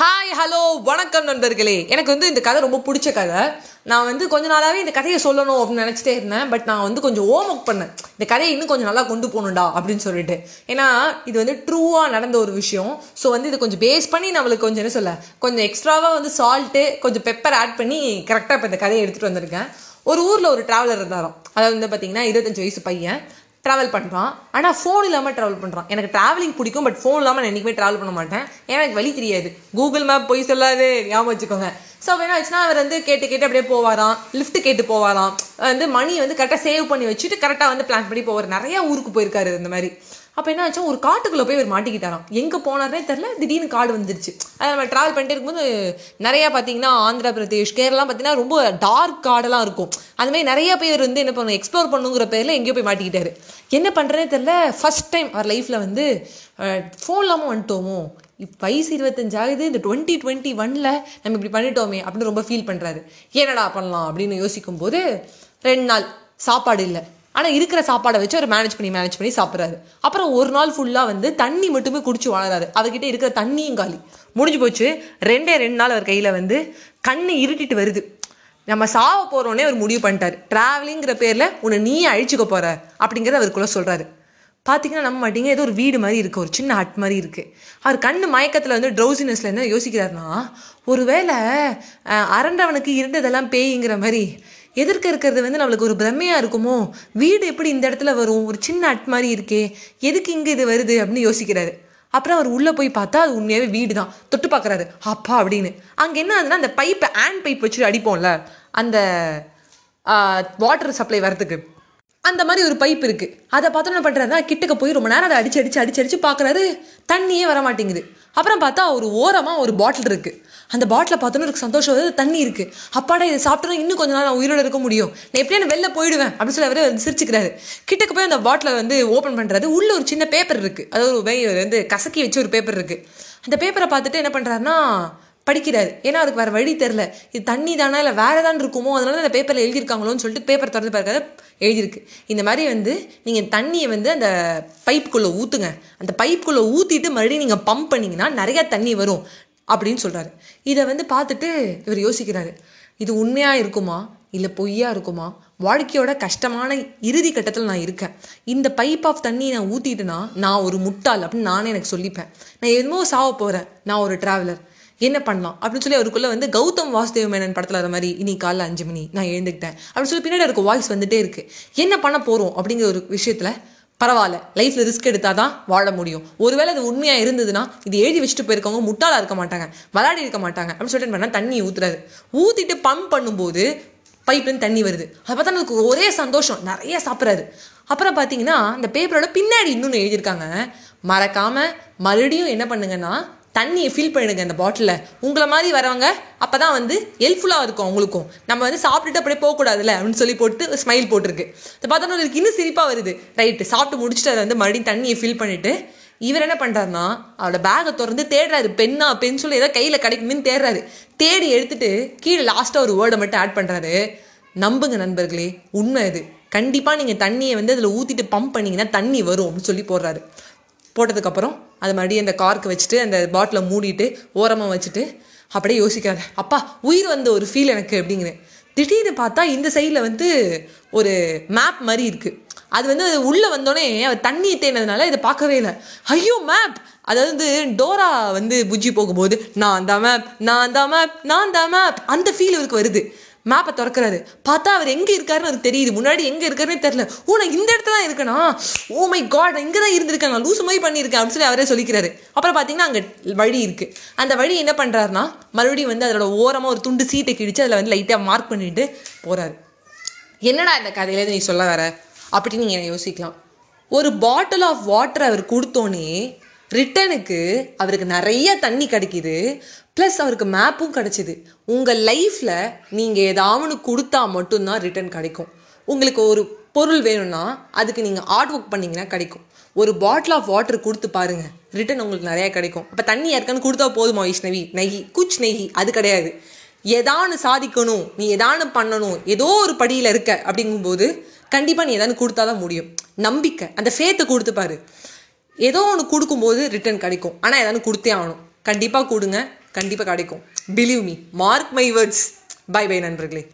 Hi hello வணக்கம் நண்பர்களே. எனக்கு வந்து இந்த கதை ரொம்ப பிடிச்ச கதை. நான் வந்து கொஞ்ச நாளாகவே இந்த கதையை சொல்லணும் அப்படின்னு நினச்சிட்டே இருந்தேன். பட் நான் வந்து கொஞ்சம் ஹோம் ஒர்க் பண்ணேன். இந்த கதையை இன்னும் கொஞ்சம் நல்லா கொண்டு போகணும்டா அப்படின்னு சொல்லிட்டு. ஏன்னா இது வந்து ட்ரூவாக நடந்த ஒரு விஷயம். ஸோ வந்து இது கொஞ்சம் பேஸ் பண்ணி நம்மளுக்கு கொஞ்சம் என்ன சொல்ல கொஞ்சம் எக்ஸ்ட்ராவாக வந்து சால்ட்டு கொஞ்சம் பெப்பர் ஆட் பண்ணி கரெக்டாக இப்போ இந்த கதையை எடுத்துகிட்டு வந்திருக்கேன். ஒரு ஊரில் ஒரு ட்ராவலர் இருந்தாராம். அதாவது வந்து பார்த்தீங்கன்னா இருபத்தஞ்சு வயசு பையன். ட்ராவல் பண்ணுறான் ஆனால் ஃபோன் இல்லாமல் ட்ராவல் பண்ணுறான் எனக்கு ட்ராவலிங் பிடிக்கும் பட் ஃபோன் இல்லாமல் நான் என்றைக்குமே ட்ராவல் பண்ண மாட்டேன். ஏன்னா எனக்கு வழி தெரியாது. கூகுள் மேப் போய் சொல்லாது ஞாபகம் வச்சுக்கோங்க. ஸோ அப்போ என்ன ஆச்சுன்னா அவர் வந்து கேட்டு கேட்டு அப்படியே போவாராம். லிஃப்ட் கேட்டு போவாராம். வந்து மணி வந்து கரெக்டாக சேவ் பண்ணி வச்சுட்டு கரெக்டாக வந்து பிளான் பண்ணி போவார். நிறையா ஊருக்கு போயிருக்காரு இந்த மாதிரி. அப்போ என்ன ஆச்சா ஒரு காட்டுக்குள்ளே போய் இவர் மாட்டிக்கிட்டாராம். எங்கே போனார்னே தெரில திடீர்னு காடு வந்துருச்சு. அதை நம்ம ட்ராவல் பண்ணிட்டு இருக்கும்போது நிறையா பார்த்தீங்கன்னா ஆந்திரா பிரதேஷ் கேரளா பார்த்தீங்கன்னா ரொம்ப டார்க் காடெல்லாம் இருக்கும். அது மாதிரி நிறைய பேர் வந்து என்ன பண்ணணும் எக்ஸ்ப்ளோர் பண்ணுங்கிற பேரில் எங்கேயோ போய் மாட்டிக்கிட்டாரு. என்ன பண்ணுறேனே தெரில ஃபஸ்ட் டைம் அவர் லைஃப்பில் வந்து ஃபோன் இல்லாமல் வந்துட்டோமோ? வயசு இருபத்தஞ்சாகுது இந்த டுவெண்ட்டி டுவெண்ட்டி ஒனில் நம்ம இப்படி பண்ணிட்டோமே அப்படின்னு ரொம்ப ஃபீல் பண்ணுறாரு என்னடா பண்ணலாம் அப்படின்னு யோசிக்கும் போது ரெண்டு நாள் சாப்பாடு இல்லை. ஆனால் இருக்கிற சாப்பாடை வச்சு அவர் மேனேஜ் பண்ணி மேனேஜ் பண்ணி சாப்பிட்றாரு. அப்புறம் ஒரு நாள் ஃபுல்லாக வந்து தண்ணி மட்டுமே குடிச்சு வளராது அவர்கிட்ட இருக்கிற தண்ணியும் காலி. முடிஞ்சு போச்சு. ரெண்டே ரெண்டு நாள் அவர் கையில் வந்து கண்ணு இருட்டிட்டு வருது. நம்ம சாவ போகிறோன்னே அவர் முடிவு பண்ணிட்டார். ட்ராவலிங்கிற பேரில் உன்னை நீயே அழிச்சுக்க போகிற அப்படிங்கிறத அவருக்குள்ளே சொல்கிறாரு பார்த்தீங்கன்னா நம்ம மாட்டிங்க. ஏதோ ஒரு வீடு மாதிரி இருக்குது ஒரு சின்ன ஹட் மாதிரி இருக்குது அவர் கண்ணு மயக்கத்தில் வந்து ட்ரௌசினஸில் என்ன யோசிக்கிறாருன்னா ஒருவேளை அரண்டவனுக்கு இருந்ததெல்லாம் பேய்ங்கிற மாதிரி எதிர்க்க இருக்கிறது வந்து நம்மளுக்கு ஒரு பிரமையாக இருக்குமோ? வீடு எப்படி இந்த இடத்துல வரும்? ஒரு சின்ன அட் மாதிரி இருக்கே. எதுக்கு இங்கே இது வருது அப்படின்னு யோசிக்கிறாரு. அப்புறம் அவர் உள்ளே போய் பார்த்தா அது உண்மையாகவே வீடு தான் தொட்டு பார்க்குறாரு. அப்பா அப்படின்னு. அங்கே என்ன ஆகுதுன்னா அந்த பைப்பை ஹேண்ட் பைப் வச்சுட்டு அடிப்போம்ல? அந்த வாட்டர் சப்ளை வரதுக்கு அந்த மாதிரி ஒரு பைப் இருக்கு. அதை பார்த்து என்ன பண்ணுறாருன்னா கிட்டக்க போய் ரொம்ப நேரம் அதை அடிச்சு அடிச்சு அடிச்சு அடிச்சு பார்க்குறாரு. தண்ணியே வர மாட்டேங்குது. அப்புறம் பார்த்தா ஒரு ஓரமாக ஒரு பாட்டில் இருக்கு. அந்த பாட்டில் பார்த்தோன்னு எனக்கு சந்தோஷம் வருது. தண்ணி இருக்கு. அப்பாடா இதை சாப்பிட்டா இன்னும் கொஞ்ச நாள் நான் உயிரோட இருக்க முடியும். நான் எப்படியா நான் வெளில போயிடுவேன் அப்படின்னு சொல்லி அவரு வந்து சிரிச்சுக்கிறாரு. கிட்டக்க போய் அந்த பாட்டிலை வந்து ஓப்பன் பண்ணுறாரு உள்ள ஒரு சின்ன பேப்பர் இருக்கு. அதாவது ஒரு வந்து கசக்கி வச்சு ஒரு பேப்பர் இருக்கு. அந்த பேப்பரை பார்த்துட்டு என்ன பண்ணுறாருன்னா படிக்கிறார். ஏன்னா அதுக்கு வேறு வழி தெரில இது தண்ணி தானா இல்லை வேறு ஏதாவது இருக்குமோ அதனால அந்த பேப்பரில் எழுதியிருக்காங்களோன்னு சொல்லிட்டு பேப்பர் திறந்து பார்க்கறத எழுதியிருக்கு. இந்த மாதிரி வந்து நீங்கள் தண்ணியை வந்து அந்த பைப்புக்குள்ளே ஊற்றுங்க அந்த பைப்புக்குள்ளே ஊற்றிட்டு மறுபடியும் நீங்கள் பம்ப் பண்ணிங்கன்னா நிறையா தண்ணி வரும் அப்படின்னு சொல்கிறாரு இதை வந்து பார்த்துட்டு இவர் யோசிக்கிறாரு. இது உண்மையாக இருக்குமா? இல்லை பொய்யா இருக்குமா? வாழ்க்கையோட கஷ்டமான இறுதி கட்டத்தில் நான் இருக்கேன். இந்த பைப் ஆஃப் தண்ணி நான் ஊற்றிட்டேன்னா நான் ஒரு முட்டாள் அப்படின்னு நானே எனக்கு சொல்லிப்பேன். நான் என்னமோ சாவ போகிறேன் நான் ஒரு ட்ராவலர் என்ன பண்ணலாம்? அப்படின்னு சொல்லி அவருக்குள்ள வந்து கௌதம் வாசுதேவ மேனன் படத்தில் வர மாதிரி இனி காலைல அஞ்சு மணி நான் எழுந்துக்கிட்டேன். அப்படின்னு சொல்லி பின்னாடி இருக்க வாய்ஸ் வந்துட்டே இருக்கு. என்ன பண்ண போகிறோம் அப்படிங்கிற ஒரு விஷயத்தில் பரவாயில்ல. லைஃப்பில் ரிஸ்க் எடுத்தால் தான் வாழ முடியும். ஒருவேளை அது உண்மையாக இருந்ததுன்னா இது எழுதி வச்சுட்டு போயிருக்கவங்க முட்டாளாக இருக்க மாட்டாங்க. விளையாடி இருக்க மாட்டாங்க. அப்படின்னு சொல்லிட்டு என்ன பண்ணா தண்ணி ஊத்துறாரு. ஊற்றிட்டு பம்ப் பண்ணும்போது பைப்லேருந்து தண்ணி வருது. அதை பார்த்தா நமக்கு ஒரே சந்தோஷம். நிறைய சாப்பிட்றாரு. அப்புறம் பார்த்தீங்கன்னா அந்த பேப்பரோட பின்னாடி இன்னொன்று எழுதியிருக்காங்க. மறக்காமல் மறுபடியும் என்ன பண்ணுங்கன்னா தண்ணியை ஃபில் பண்ணிடுங்க அந்த பாட்டிலில் உங்களை மாதிரி வரவங்க அப்போ தான் வந்து ஹெல்ப்ஃபுல்லாக இருக்கும் அவங்களுக்கும் நம்ம வந்து சாப்பிட்டுட்டு அப்படியே போகக்கூடாதுல்ல அப்படின்னு சொல்லி போட்டு ஸ்மைல் போட்டிருக்கு. இதை பார்த்தோன்னா இதுக்கு இன்னும் சிரிப்பாக வருது. ரைட்டு சாப்பிட்டு முடிச்சுட்டு அதை வந்து மறுபடியும் தண்ணியை ஃபில் பண்ணிவிட்டு இவர் என்ன பண்ணுறாருன்னா அவரோட பேகை திறந்து தேடுறாரு. பென்னா பென்சில் ஏதோ கையில் கிடைக்குமேன்னு தேடுறாரு. தேடி எடுத்துட்டு கீழே லாஸ்ட்டாக ஒரு வேர்டை மட்டும் ஆட் பண்ணுறாரு நம்புங்க நண்பர்களே உண்மை இது கண்டிப்பாக நீங்கள் தண்ணியை வந்து அதில் ஊற்றிட்டு பம்ப் பண்ணீங்கன்னா தண்ணி வரும் அப்படின்னு சொல்லி போடுறாரு. போட்டதுக்கப்புறம் அது மறுபடியும் அந்த கார்க்கு வச்சுட்டு அந்த பாட்டிலை மூடிட்டு ஓரமாக வச்சுட்டு அப்படியே யோசிக்கிறாரு அப்பா உயிர் வந்த ஒரு ஃபீல் எனக்கு அப்படிங்கிறேன் திடீர்னு பார்த்தா இந்த சைடில் வந்து ஒரு மேப் மாதிரி இருக்குது அது வந்து உள்ளே வந்தோடனே அவர் தண்ணி தேனதுனால இதை பார்க்கவே இல்லை. ஐயோ மேப் அதாவது வந்து டோரா வந்து புஜ்ஜி போகும்போது நான் தான் மேப் நான் தான் மேப் நான் தான் மேப் அந்த ஃபீல் இவருக்கு வருது. மேப்பை திறக்கிறாரு. பார்த்தா அவர் எங்கே இருக்காருன்னு அவருக்கு தெரியுது. முன்னாடி எங்கே இருக்காருன்னு தெரியல. ஓ நான் இந்த இடத்துல தான் இருக்கேனா? ஓ மை காட் நான் இங்கே தான் இருந்திருக்கேன். நான் லூசு மாதிரி பண்ணியிருக்கேன் அப்படின்னு சொல்லி அவரே சொல்லிக்கிறாரு. அப்புறம் பார்த்தீங்கன்னா அங்கே வழி இருக்குது அந்த வழி என்ன பண்ணுறாருனா மறுபடியும் வந்து அதோட ஓரமாக ஒரு துண்டு சீட்டை கிழிச்சு அதில் வந்து லைட்டாக மார்க் பண்ணிட்டு போகிறாரு என்னடா இந்த கதையிலேருந்து நீ சொல்ல வர? அப்படின்னு நீங்கள் யோசிக்கலாம். ஒரு பாட்டில் ஆஃப் வாட்டர் அவர் கொடுத்தோன்னே ரிட்டனுக்கு அவருக்கு நிறைய தண்ணி கிடைக்கிது. ப்ளஸ் அவருக்கு மேப்பும் கிடைச்சிது. உங்கள் லைஃப்பில் நீங்கள் ஏதாவது கொடுத்தா மட்டும்தான் ரிட்டர்ன் கிடைக்கும். உங்களுக்கு ஒரு பொருள் வேணும்னா அதுக்கு நீங்கள் ஹார்ட் ஒர்க் பண்ணீங்கன்னா கிடைக்கும். ஒரு பாட்டில் ஆஃப் வாட்டர் கொடுத்து பாருங்கள் ரிட்டர்ன் உங்களுக்கு நிறையா கிடைக்கும். அப்போ தண்ணி யாருக்கான்னு கொடுத்தா போதுமா வைஷ்ணவி? நெகி குச் நெகி அது கிடையாது. எதானு சாதிக்கணும். நீ எதானு பண்ணணும். ஏதோ ஒரு படியில் இருக்க அப்படிங்கும்போது கண்டிப்பாக நீ எதானு கொடுத்தா தான் முடியும். நம்பிக்கை. அந்த ஃபேத்தை கொடுத்து பாரு. ஏதோ ஒன்று கொடுக்கும்போது ரிட்டர்ன் கிடைக்கும். ஆனால் ஏதானு கொடுத்தே ஆகணும். கண்டிப்பாக கொடுங்க. கண்டிப்பாக கிடைக்கும். Believe me mark my words bye bye நண்பர்களே.